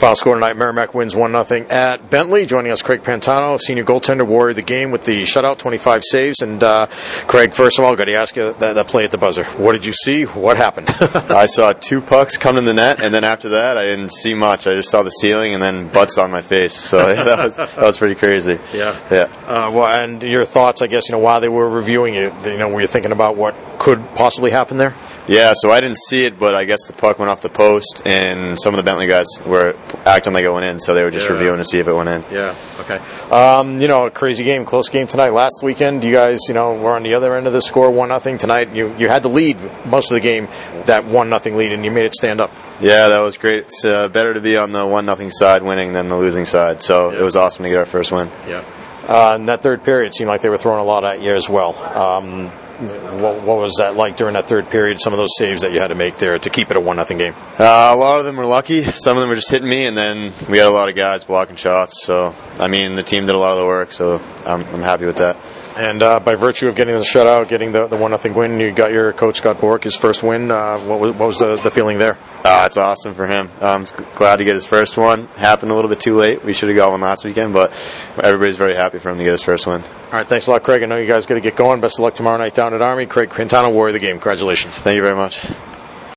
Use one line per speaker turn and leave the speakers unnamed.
Final score tonight: Merrimack wins one 0 at Bentley. Joining us, Craig Pantano, senior goaltender, warrior of the game with the shutout, 25 saves. And uh, Craig, first of all, got to ask you that, that play at the buzzer. What did you see? What happened?
I saw two pucks come in the net, and then after that, I didn't see much. I just saw the ceiling and then butts on my face. So that was that was pretty crazy.
Yeah.
Yeah.
Uh, well, and your thoughts, I guess, you know, while they were reviewing it, you know, were you thinking about what could possibly happen there?
Yeah, so I didn't see it, but I guess the puck went off the post, and some of the Bentley guys were acting like it went in, so they were just
Yeah.
reviewing to see if it went in.
Yeah. Okay. Um, you know, a crazy game, close game tonight. Last weekend, you guys, you know, were on the other end of the score, one nothing. Tonight, you you had the lead most of the game, that one nothing lead, and you made it stand up.
Yeah, that was great. It's uh, better to be on the one nothing side winning than the losing side. So it was awesome to get our first win.
Yeah. Uh, and that third period seemed like they were throwing a lot at you as well. Um, what, what was that like during that third period? Some of those saves that you had to make there to keep it a one nothing game.
Uh, a lot of them were lucky. Some of them were just hitting me, and then we had a lot of guys blocking shots. So I mean, the team did a lot of the work. So I'm, I'm happy with that.
And uh, by virtue of getting the shutout, getting the, the one nothing win, you got your coach Scott Borek his first win. Uh, what was, what was the, the feeling there?
Uh, it's awesome for him. I'm glad to get his first one. Happened a little bit too late. We should have got one last weekend, but everybody's very happy for him to get his first win.
All right, thanks a lot, Craig. I know you guys got to get going. Best of luck tomorrow night down at Army. Craig Pantano, warrior of the game. Congratulations.
Thank you very much.